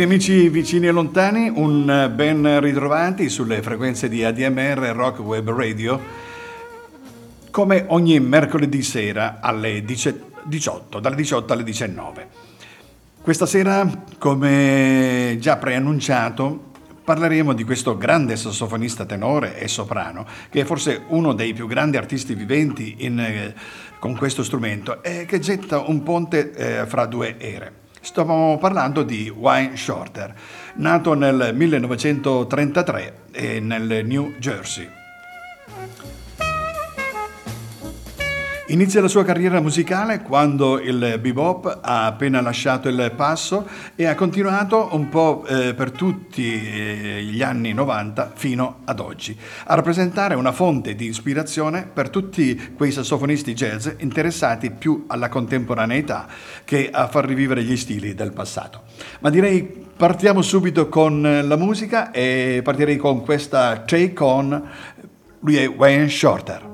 Cari amici vicini e lontani, un ben ritrovati sulle frequenze di ADMR Rock Web Radio, come ogni mercoledì sera alle 18, dalle 18 alle 19. Questa sera, come già preannunciato, parleremo di questo grande sassofonista tenore e soprano, che è forse uno dei più grandi artisti viventi in, eh, con questo strumento e che getta un ponte eh, fra due ere. Stavamo parlando di Wayne Shorter, nato nel 1933 nel New Jersey. Inizia la sua carriera musicale quando il bebop ha appena lasciato il passo e ha continuato un po' eh, per tutti eh, gli anni 90 fino ad oggi, a rappresentare una fonte di ispirazione per tutti quei sassofonisti jazz interessati più alla contemporaneità che a far rivivere gli stili del passato. Ma direi partiamo subito con la musica e partirei con questa Take On, lui è Wayne Shorter.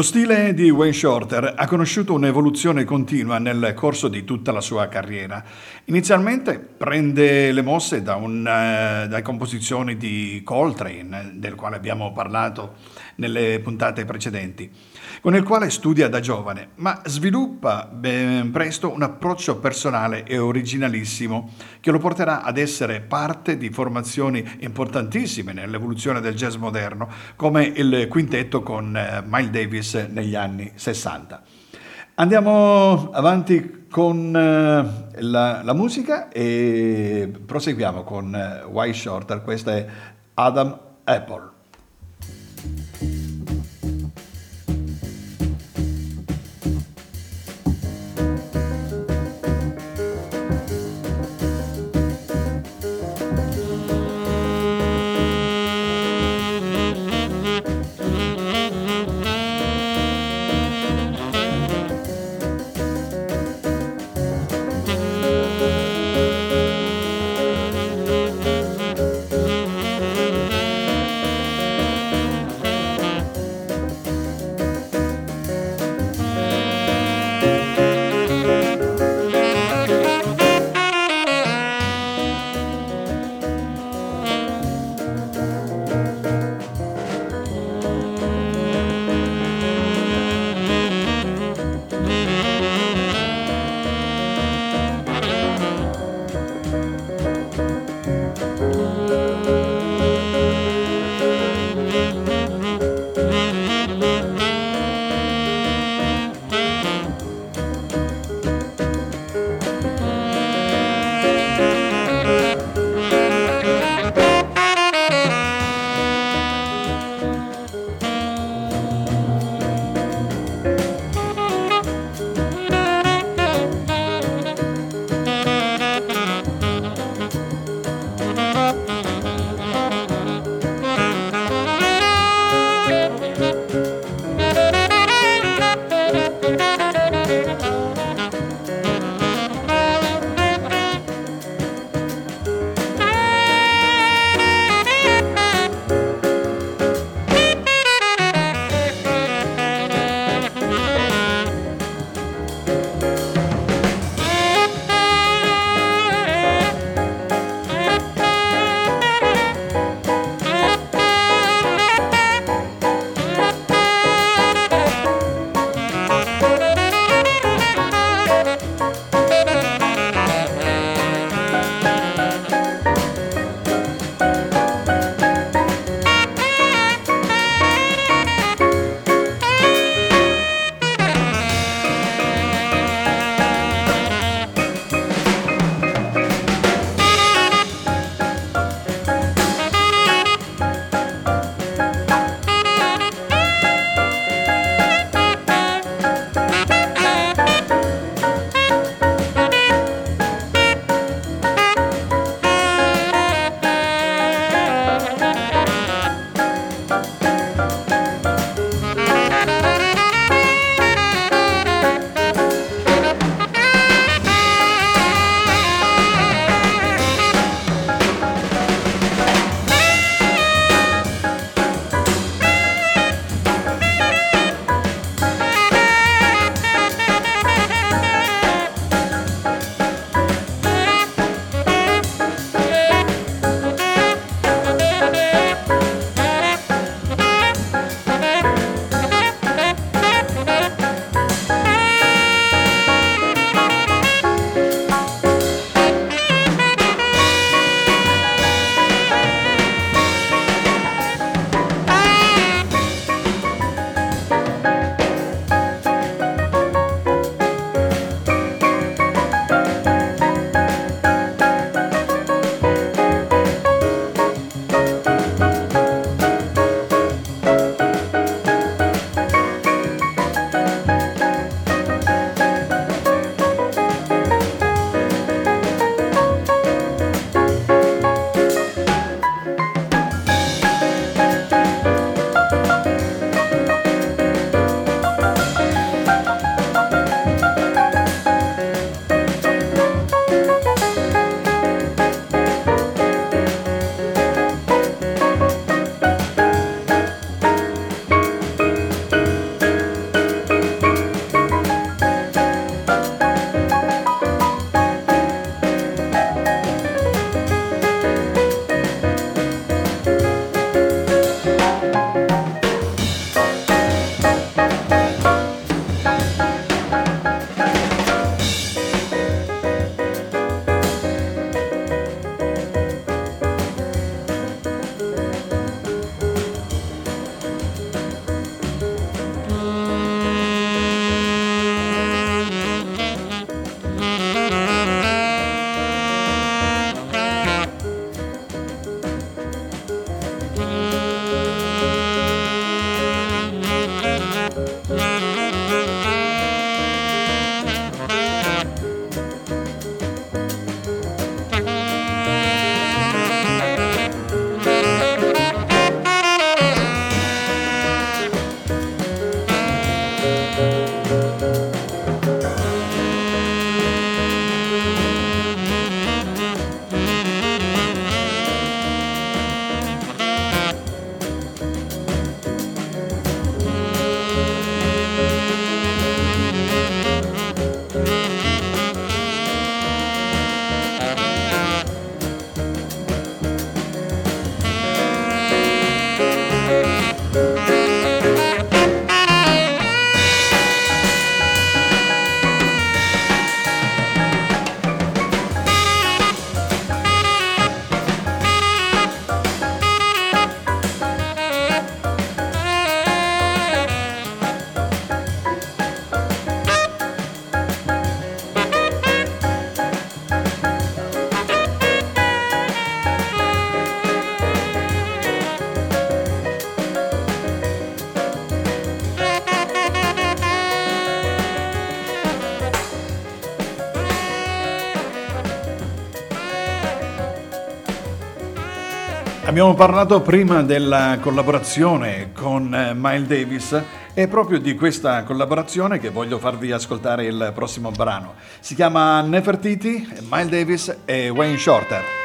Lo stile di Wayne Shorter ha conosciuto un'evoluzione continua nel corso di tutta la sua carriera. Inizialmente prende le mosse da un, uh, dalle composizioni di Coltrane, del quale abbiamo parlato nelle puntate precedenti con il quale studia da giovane, ma sviluppa ben presto un approccio personale e originalissimo che lo porterà ad essere parte di formazioni importantissime nell'evoluzione del jazz moderno, come il quintetto con eh, Miles Davis negli anni 60. Andiamo avanti con uh, la, la, musica e proseguiamo con uh, White Shorter, questa è Adam Apple. Abbiamo parlato prima della collaborazione con eh, Miles Davis è proprio di questa collaborazione che voglio farvi ascoltare il prossimo brano. Si chiama Nefertiti, Miles Davis e Wayne Shorter.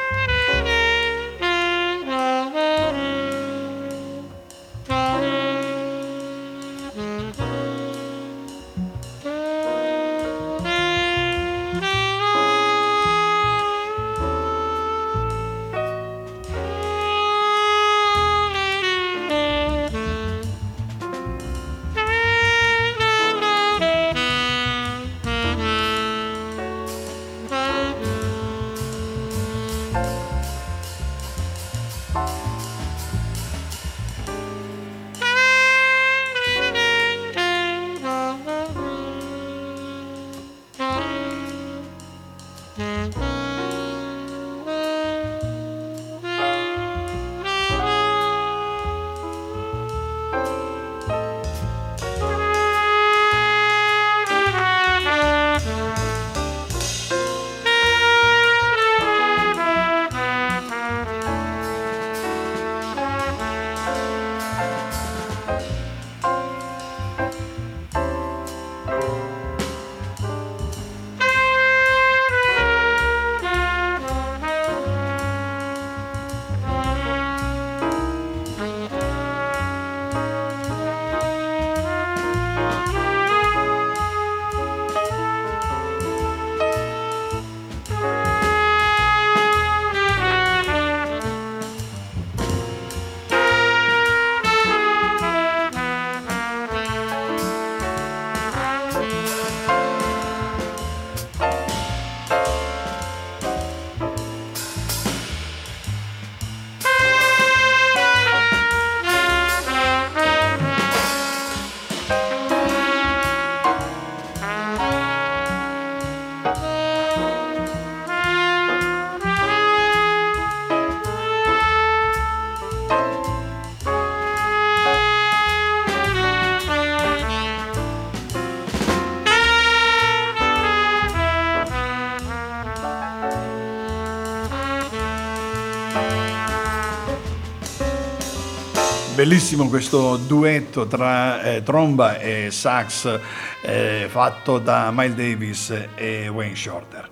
Bellissimo questo duetto tra eh, tromba e sax eh, fatto da Miles Davis e Wayne Shorter.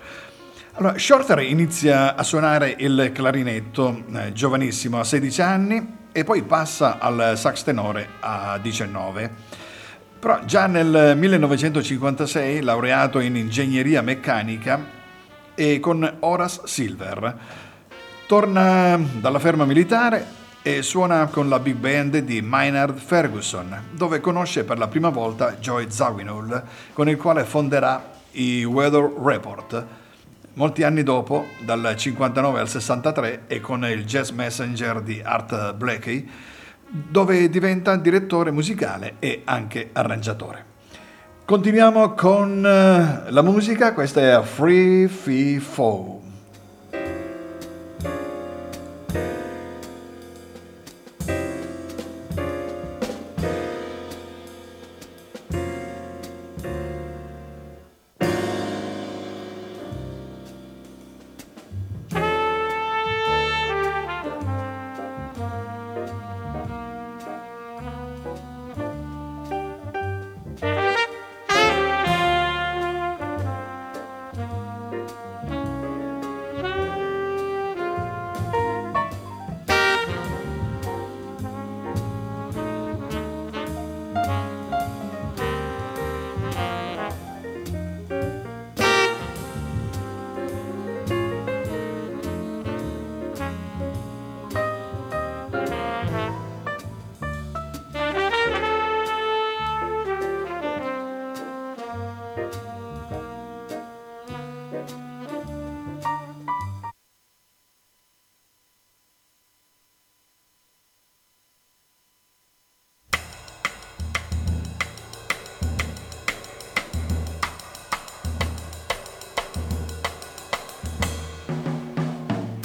Allora, Shorter inizia a suonare il clarinetto eh, giovanissimo a 16 anni e poi passa al sax tenore a 19. Però già nel 1956, laureato in ingegneria meccanica e con Horace Silver, torna dalla ferma militare e suona con la big band di Maynard Ferguson, dove conosce per la prima volta Joy Zawinul, con il quale fonderà i Weather Report. Molti anni dopo, dal 59 al 63, e con il Jazz Messenger di Art Blakey, dove diventa direttore musicale e anche arrangiatore. Continuiamo con eh, la musica, questa è Free Fee Foe.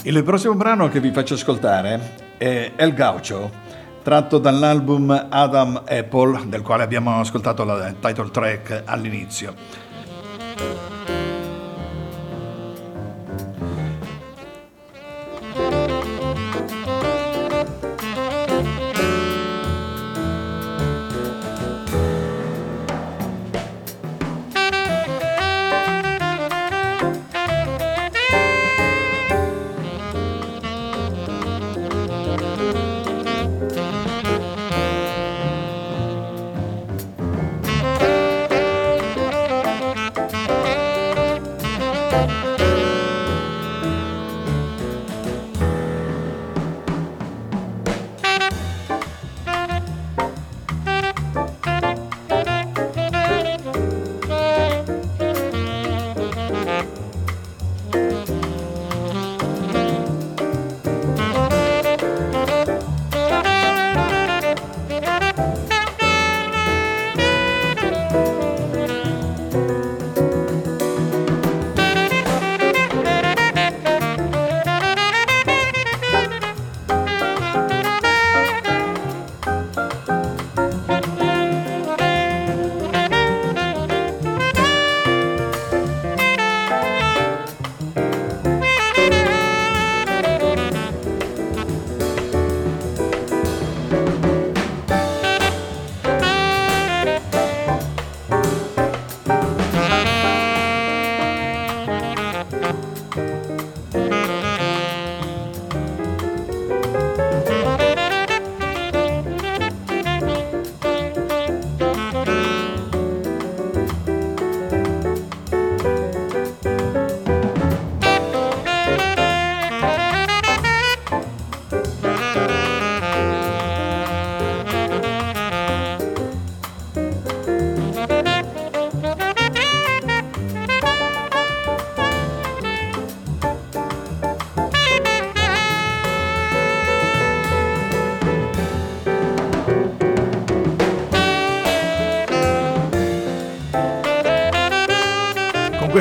Il prossimo brano che vi faccio ascoltare è El Gaucho, tratto dall'album Adam Apple, del quale abbiamo ascoltato la title track all'inizio.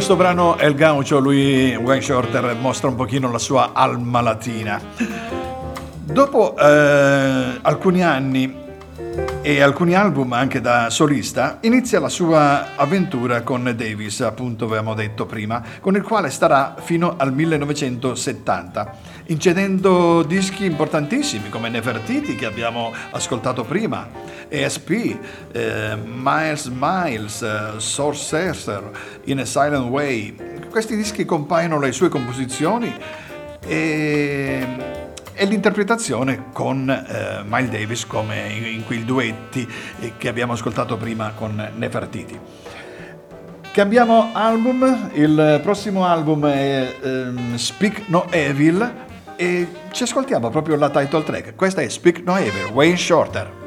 Questo brano El Gaucho, lui, Wayne Shorter, mostra un pochino la sua alma latina. Dopo eh, alcuni anni e alcuni album anche da solista, inizia la sua avventura con Davis, appunto avevamo detto prima, con il quale starà fino al 1970, incedendo dischi importantissimi come Nefertiti che abbiamo ascoltato prima, ESP, eh, Miles Miles, eh, Sorcerer, In a Silent Way. Questi dischi compaiono le sue composizioni e e l'interpretazione con eh, Miles Davis come in, in quei duetti che abbiamo ascoltato prima con Nefertiti. Cambiamo album, il prossimo album è ehm, Speak No Evil e ci ascoltiamo proprio la title track. Questa è Speak No Evil, Wayne Shorter.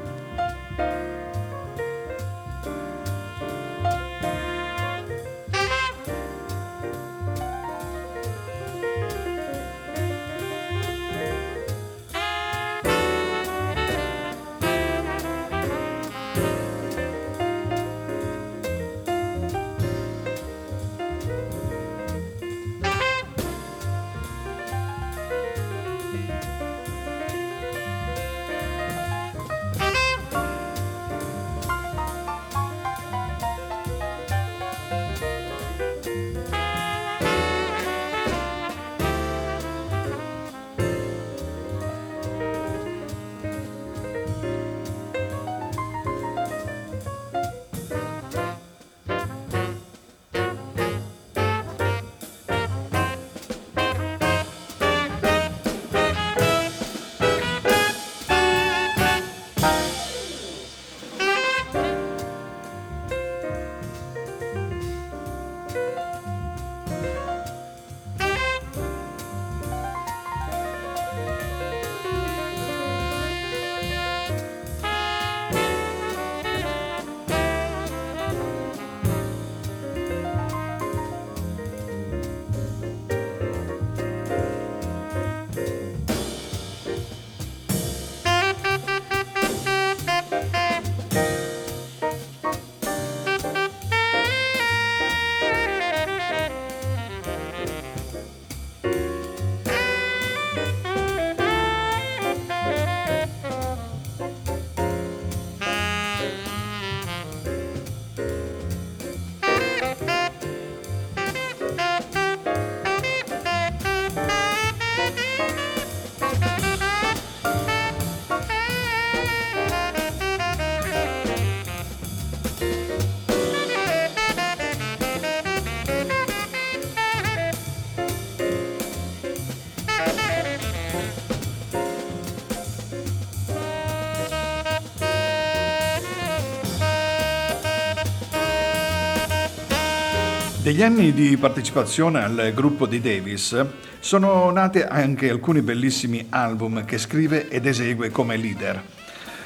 Degli anni di partecipazione al gruppo di Davis sono nati anche alcuni bellissimi album che scrive ed esegue come leader,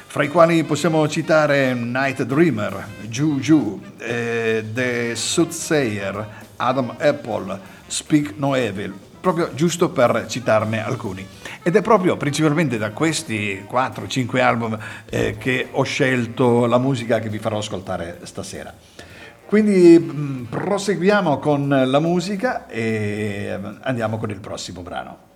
fra i quali possiamo citare Night Dreamer, Juju, eh, The Soothsayer, Adam Apple, Speak No Evil, proprio giusto per citarne alcuni. Ed è proprio principalmente da questi 4-5 album eh, che ho scelto la musica che vi farò ascoltare stasera. Quindi mm, proseguiamo con la musica e andiamo con il prossimo brano.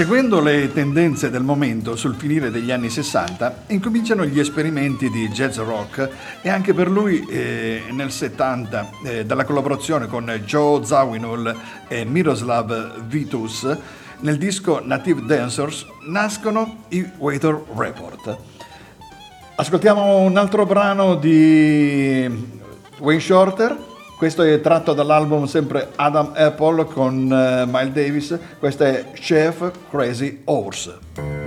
Seguendo le tendenze del momento sul finire degli anni 60, incominciano gli esperimenti di jazz rock e anche per lui eh, nel 70, eh, dalla collaborazione con Joe Zawinul e Miroslav Vitus, nel disco Native Dancers nascono i Waiter Report. Ascoltiamo un altro brano di Wayne Shorter questo è tratto dall'album sempre Adam Apple con uh, Miles Davis, questo è Chef Crazy Horse.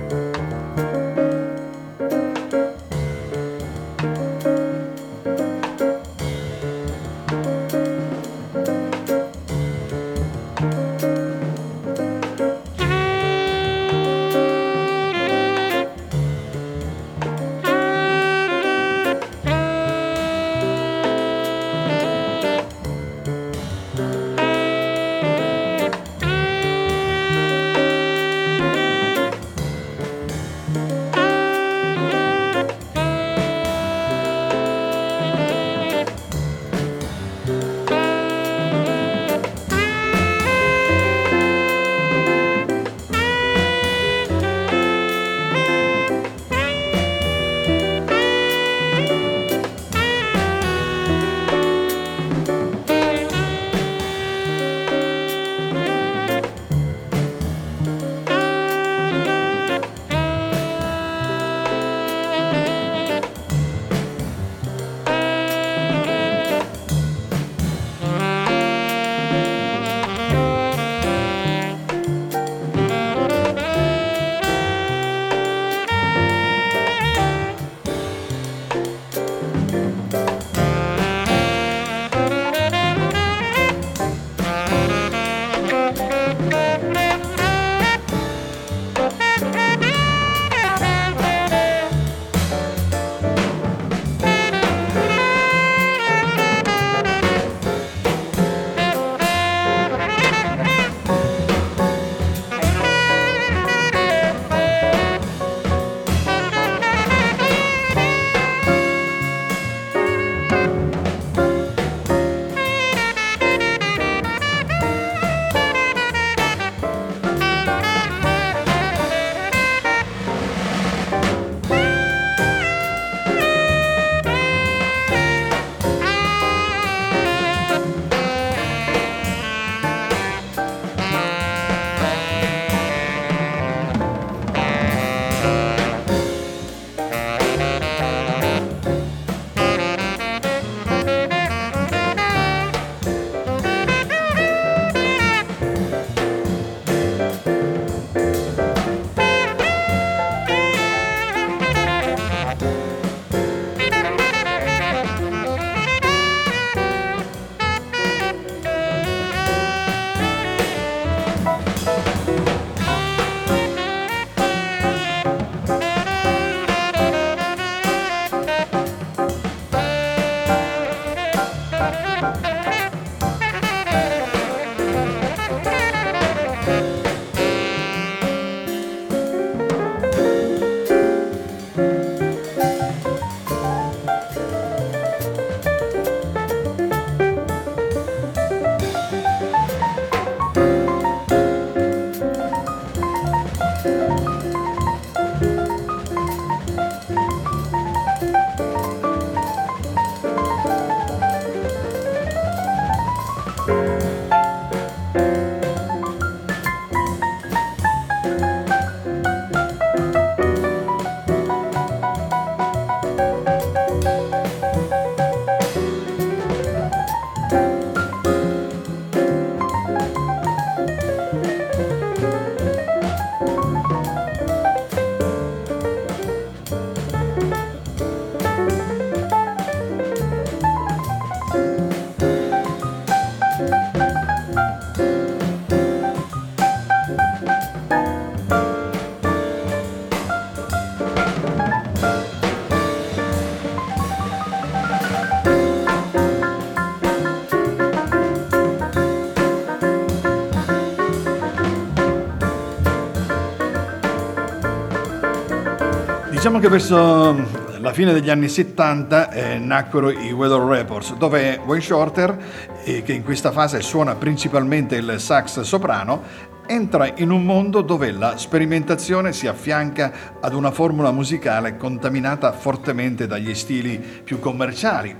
Diciamo che verso mm, la fine degli anni 70 eh, nacquero i Weather Reports, dove Wayne Shorter, eh, che in questa fase suona principalmente il sax soprano, entra in un mondo dove la sperimentazione si affianca ad una formula musicale contaminata fortemente dagli stili più commerciali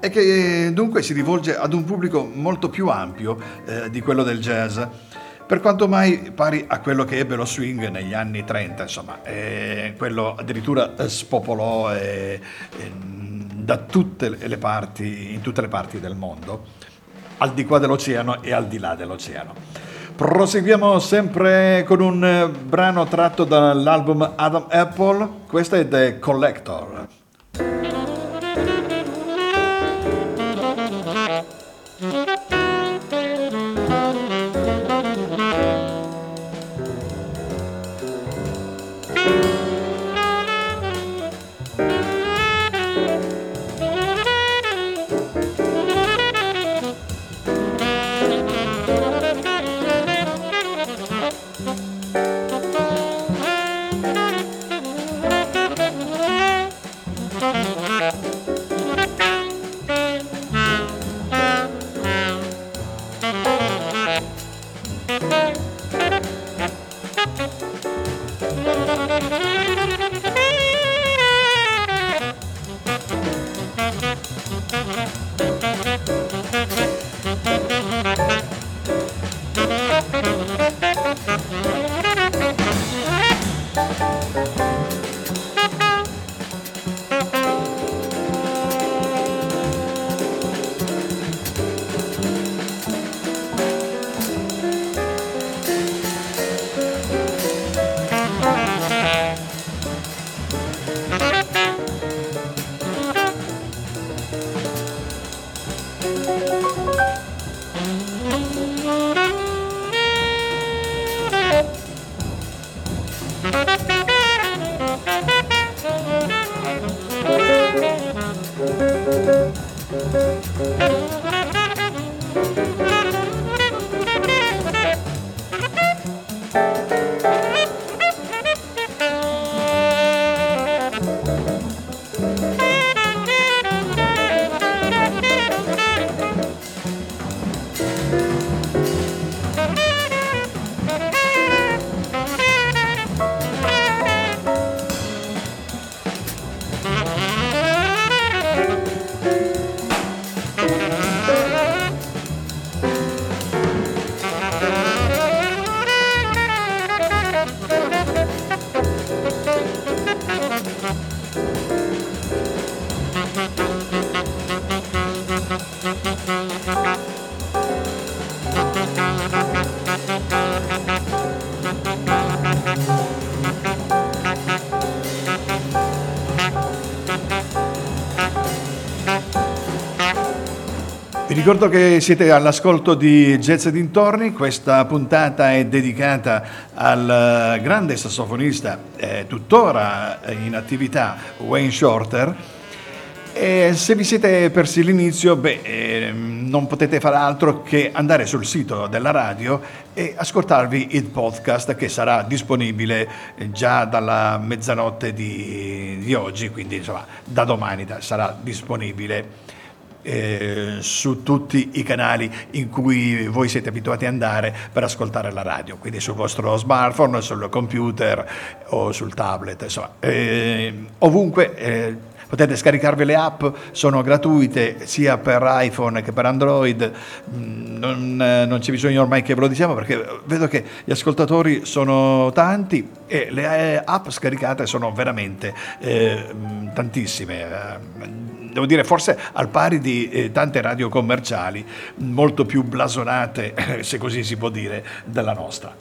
e che dunque si rivolge ad un pubblico molto più ampio eh, di quello del jazz per quanto mai pari a quello che ebbe lo swing negli anni 30, insomma, eh, quello addirittura spopolò eh, eh, da tutte le parti, in tutte le parti del mondo, al di qua dell'oceano e al di là dell'oceano. Proseguiamo sempre con un brano tratto dall'album Adam Apple, questo è The Collector. Ricordo che siete all'ascolto di Jazz dintorni, questa puntata è dedicata al grande sassofonista, eh, tuttora in attività, Wayne Shorter. E se vi siete persi l'inizio, beh, eh, non potete fare altro che andare sul sito della radio e ascoltarvi il podcast che sarà disponibile già dalla mezzanotte di, di oggi, quindi insomma da domani sarà disponibile eh, su tutti i canali in cui voi siete abituati ad andare per ascoltare la radio, quindi sul vostro smartphone, sul computer o sul tablet, insomma, eh, ovunque. Eh, potete scaricarvi le app, sono gratuite sia per iPhone che per Android, mm, non, eh, non, c'è bisogno ormai che ve lo diciamo perché vedo che gli ascoltatori sono tanti e le eh, app scaricate sono veramente eh, tantissime devo dire forse al pari di eh, tante radio commerciali molto più blasonate, se così si può dire, della nostra.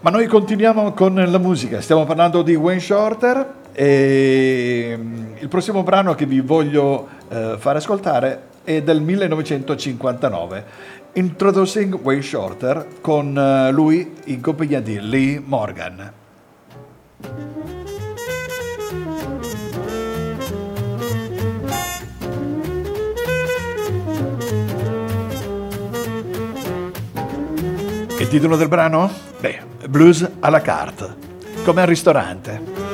Ma noi continuiamo con la musica, stiamo parlando di Wayne Shorter e mm, il prossimo brano che vi voglio eh, fare ascoltare è del 1959, Introducing Wayne Shorter con eh, lui in compagnia di Lee Morgan. Il titolo del brano? Beh, blues à la carte, come al ristorante.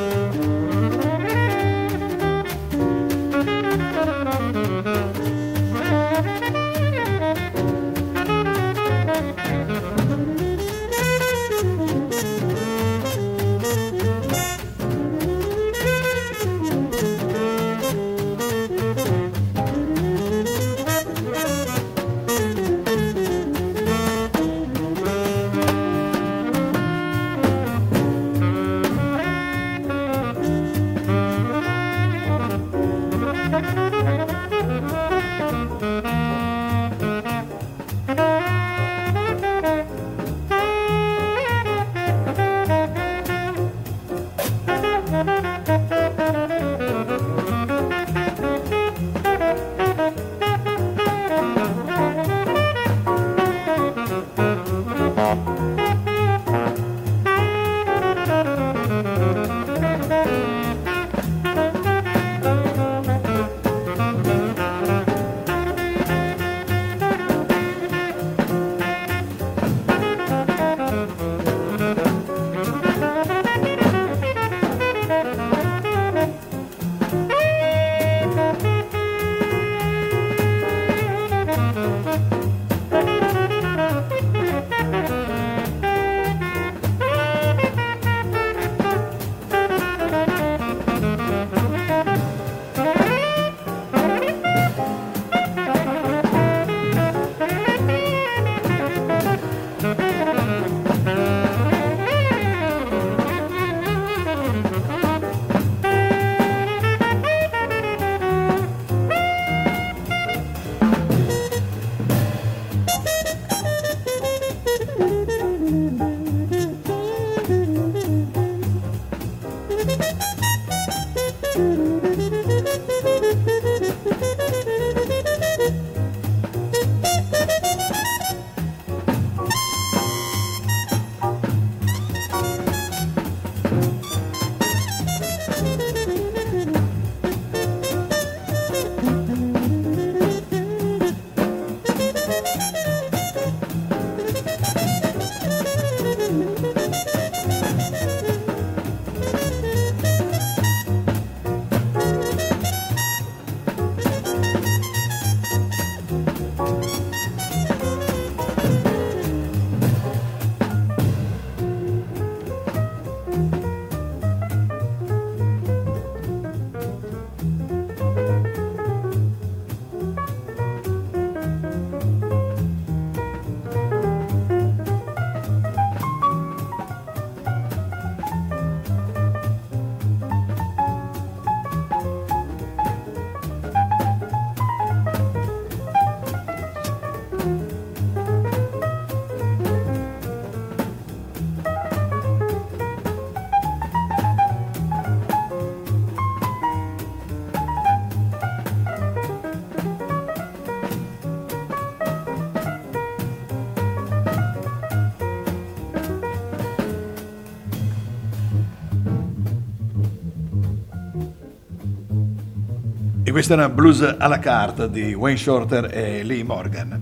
E questa è una blues à la carte di Wayne Shorter e Lee Morgan.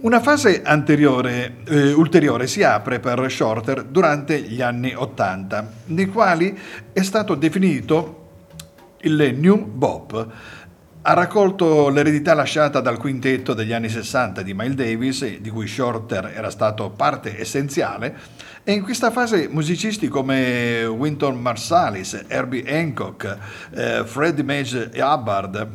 Una fase anteriore, eh, ulteriore si apre per Shorter durante gli anni Ottanta, nei quali è stato definito il New Bop. Ha raccolto l'eredità lasciata dal quintetto degli anni 60 di Miles Davis, di cui Shorter era stato parte essenziale, e in questa fase musicisti come Winton Marsalis, Herbie Hancock, eh, Freddie Mage e Hubbard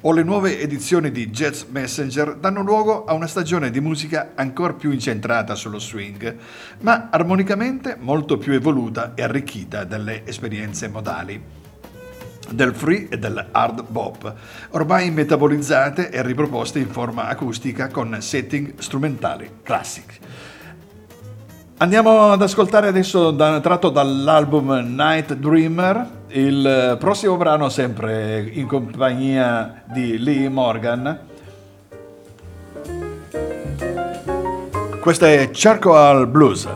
o le nuove edizioni di Jazz Messenger danno luogo a una stagione di musica ancora più incentrata sullo swing, ma armonicamente molto più evoluta e arricchita dalle esperienze modali del free e del hard bop, ormai metabolizzate e riproposte in forma acustica con setting strumentali classici. Andiamo ad ascoltare adesso da, tratto dall'album Night Dreamer il prossimo brano sempre in compagnia di Lee Morgan. Questo è Charcoal Blues.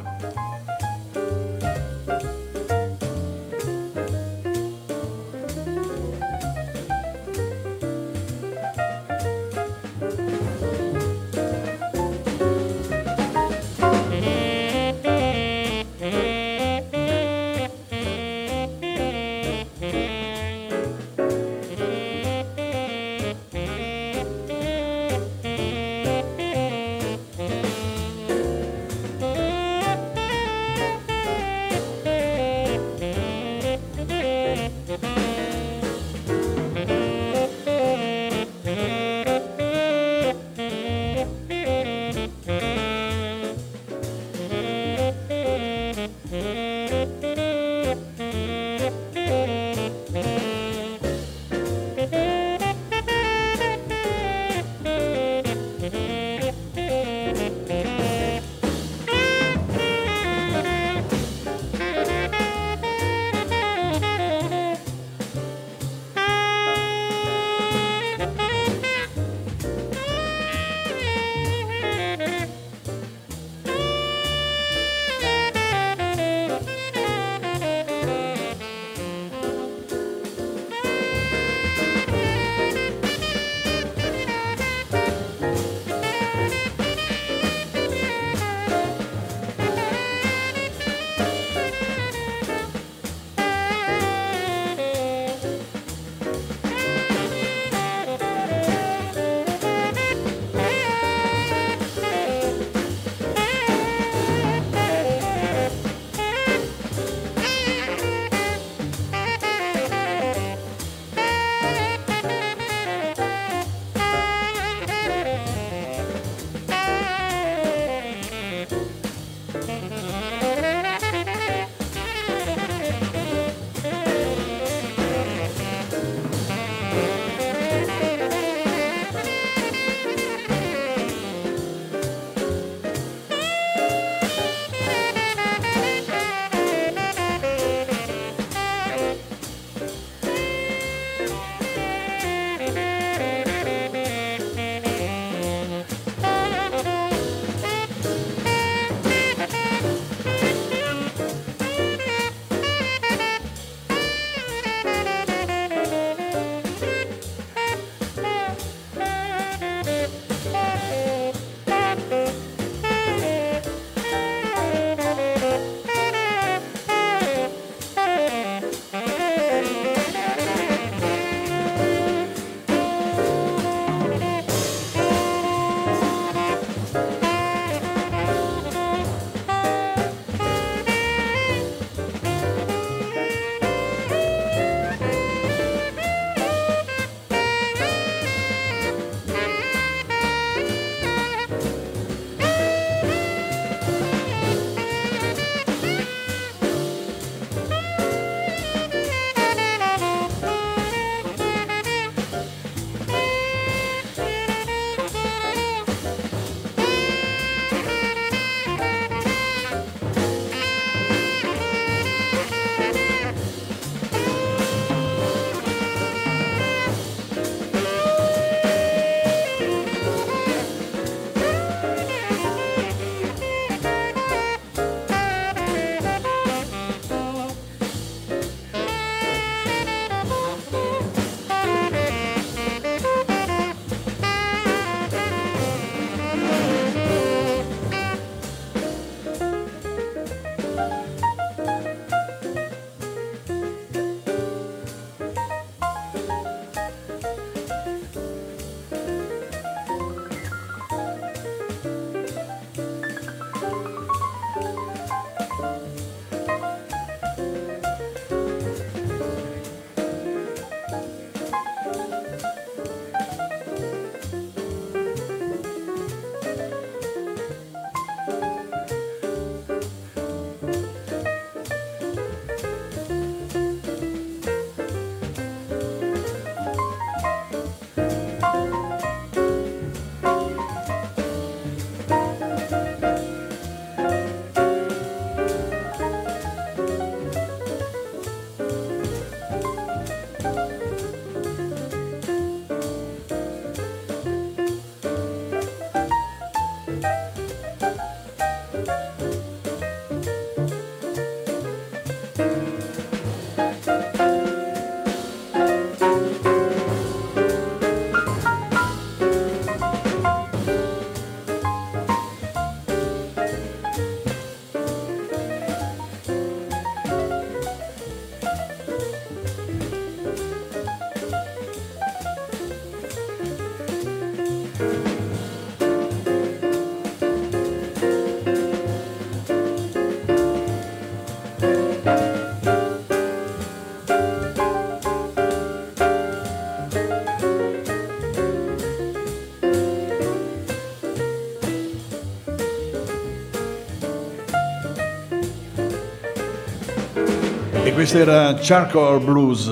Questo era Charcoal Blues,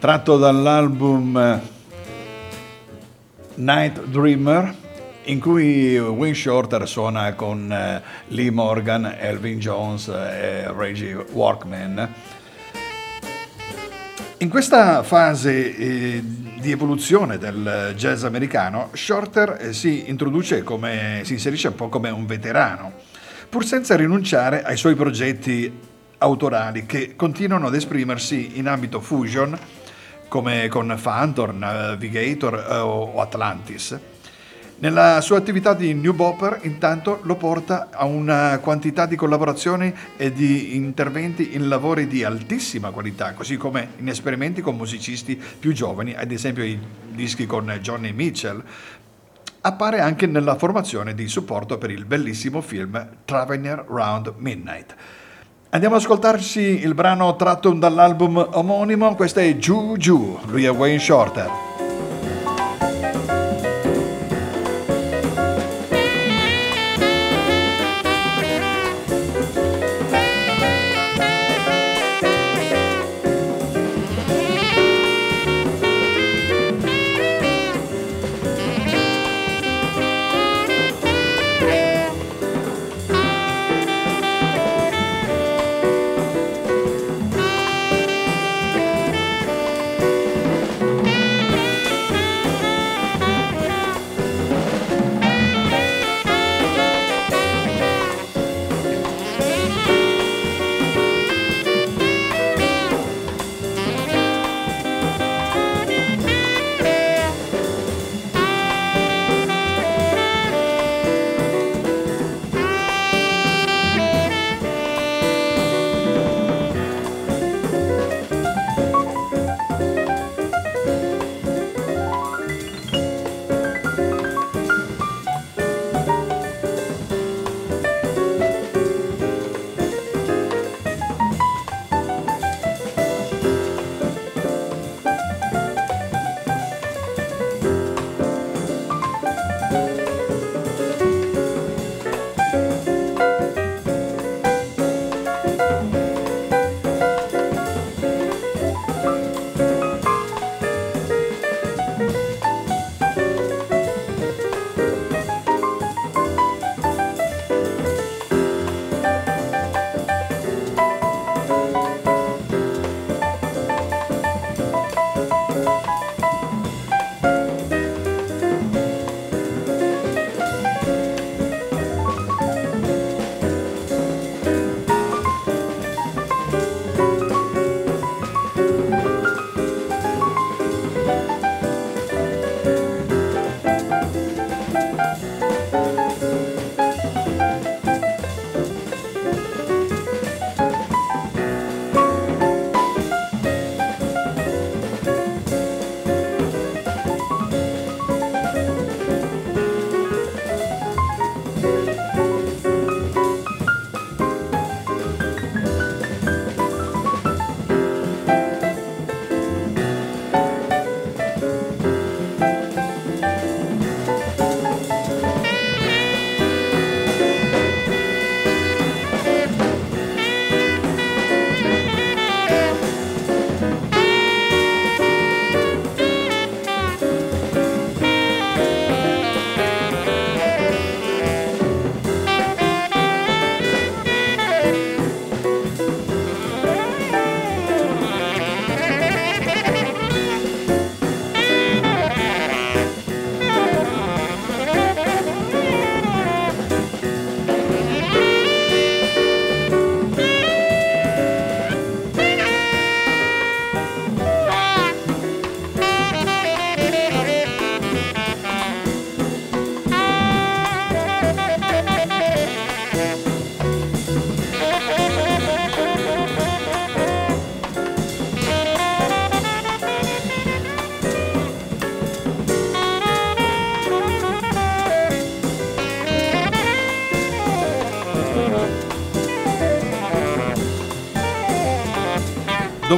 tratto dall'album Night Dreamer, in cui Wayne Shorter suona con eh, Lee Morgan, Elvin Jones e Reggie Workman. In questa fase eh, di evoluzione del jazz americano, Shorter eh, si introduce come, si inserisce un po' come un veterano, pur senza rinunciare ai suoi progetti autorali che continuano ad esprimersi in ambito fusion, come con Phantom, Navigator eh, o Atlantis. Nella sua attività di New Bopper intanto lo porta a una quantità di collaborazioni e di interventi in lavori di altissima qualità, così come in esperimenti con musicisti più giovani, ad esempio i dischi con Johnny Mitchell. Appare anche nella formazione di supporto per il bellissimo film Traveler Round Midnight. Andiamo ad ascoltarci il brano tratto dall'album omonimo, questo è Giù Giù, lui è Wayne Shorter.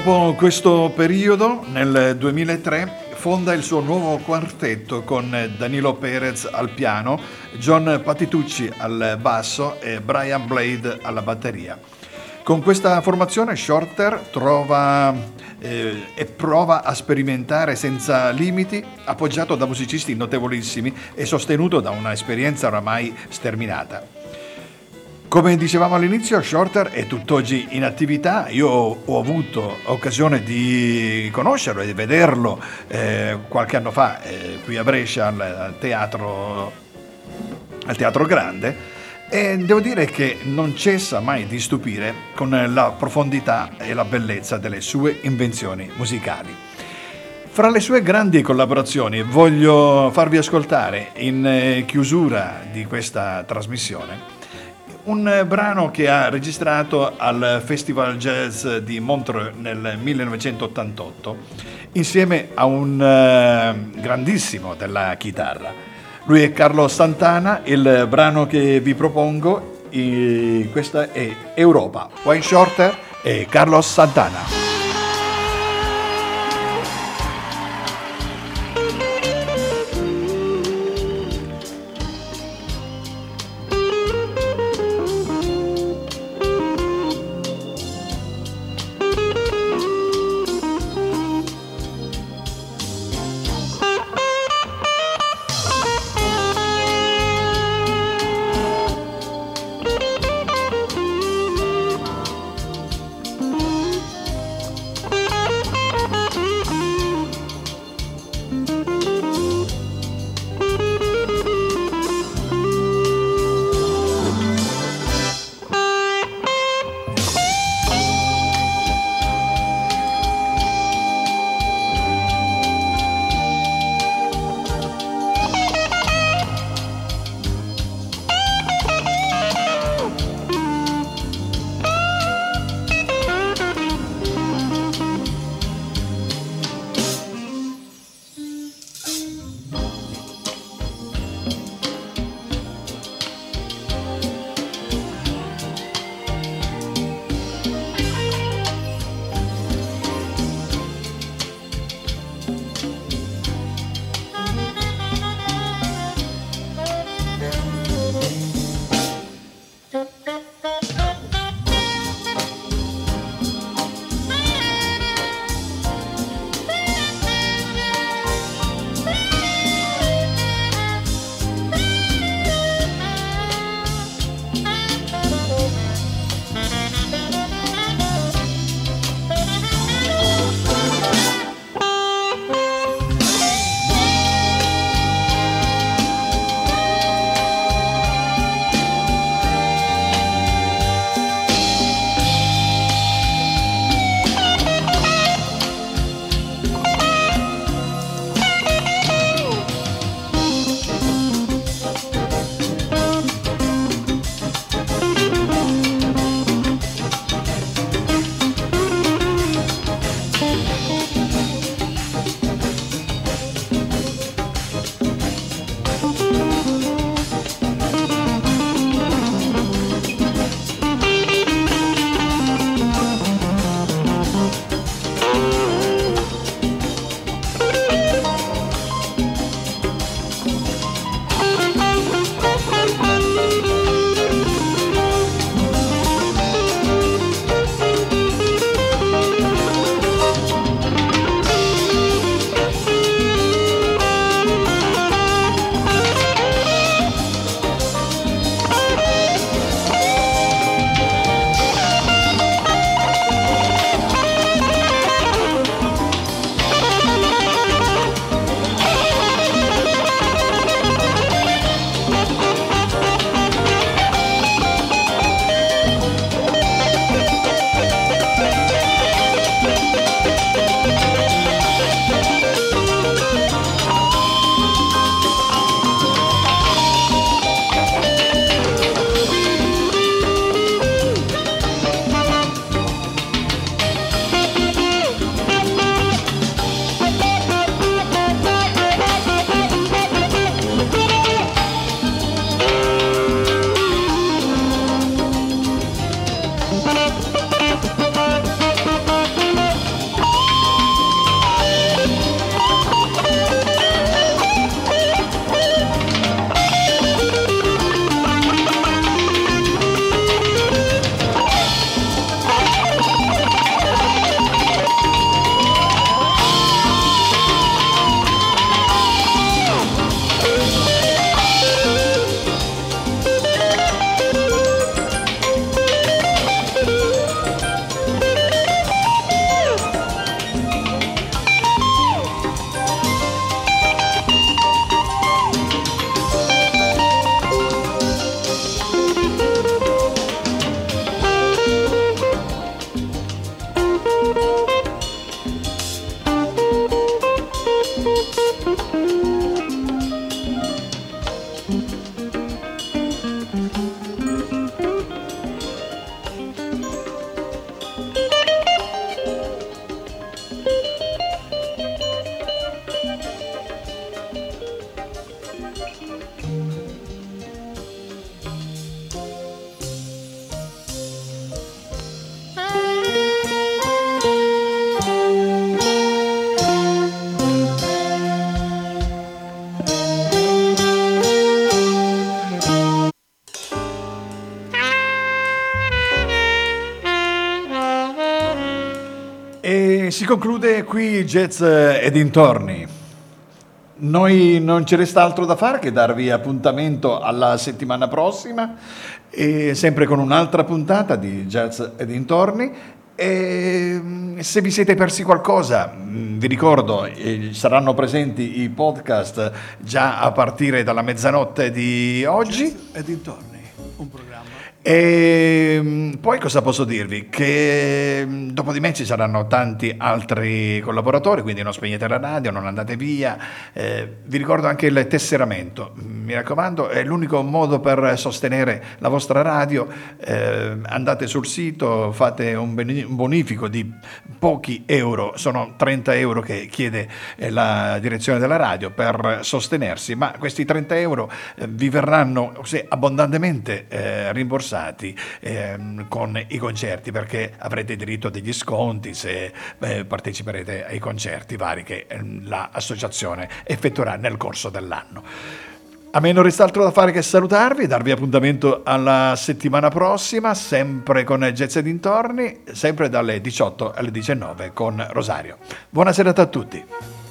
Dopo questo periodo, nel 2003, fonda il suo nuovo quartetto con Danilo Perez al piano, John Patitucci al basso e Brian Blade alla batteria. Con questa formazione Shorter trova eh, e prova a sperimentare senza limiti, appoggiato da musicisti notevolissimi e sostenuto da una esperienza oramai sterminata. Come dicevamo all'inizio, Shorter è tutt'oggi in attività. Io ho avuto occasione di conoscerlo e di vederlo eh, qualche anno fa eh, qui a Brescia al, teatro, al teatro Grande e devo dire che non cessa mai di stupire con la profondità e la bellezza delle sue invenzioni musicali. Fra le sue grandi collaborazioni voglio farvi ascoltare in eh, chiusura di questa trasmissione un brano che ha registrato al Festival Jazz di Montreux nel 1988 insieme a un uh, grandissimo della chitarra. Lui è Carlo Santana, il brano che vi propongo, questa è Europa. Wayne Shorter e Carlos Santana. Si conclude qui Jazz e dintorni. Noi non ci resta altro da fare che darvi appuntamento alla settimana prossima, sempre con un'altra puntata di Jazz e dintorni. E mm, se vi siete persi qualcosa, mm, vi ricordo, eh, saranno presenti i podcast già a partire dalla mezzanotte di oggi. Jazz e dintorni, un programma e mm, poi cosa posso dirvi? Che mm, dopo di me ci saranno tanti altri collaboratori, quindi non spegnete la radio, non andate via. Eh, vi ricordo anche il tesseramento, mi raccomando, è l'unico modo per sostenere la vostra radio. Eh, andate sul sito, fate un bonifico di pochi euro, sono 30 euro che chiede eh, la direzione della radio per sostenersi, ma questi 30 euro eh, vi verranno abbondantemente eh, rimborsati rimborsati ehm, con i concerti perché avrete diritto a degli sconti se eh, parteciperete ai concerti vari che ehm, l'associazione effettuerà nel corso dell'anno. A me non resta altro da fare che salutarvi, darvi appuntamento alla settimana prossima, sempre con Jazz dintorni, sempre dalle 18 alle 19 con Rosario. Buona serata a tutti.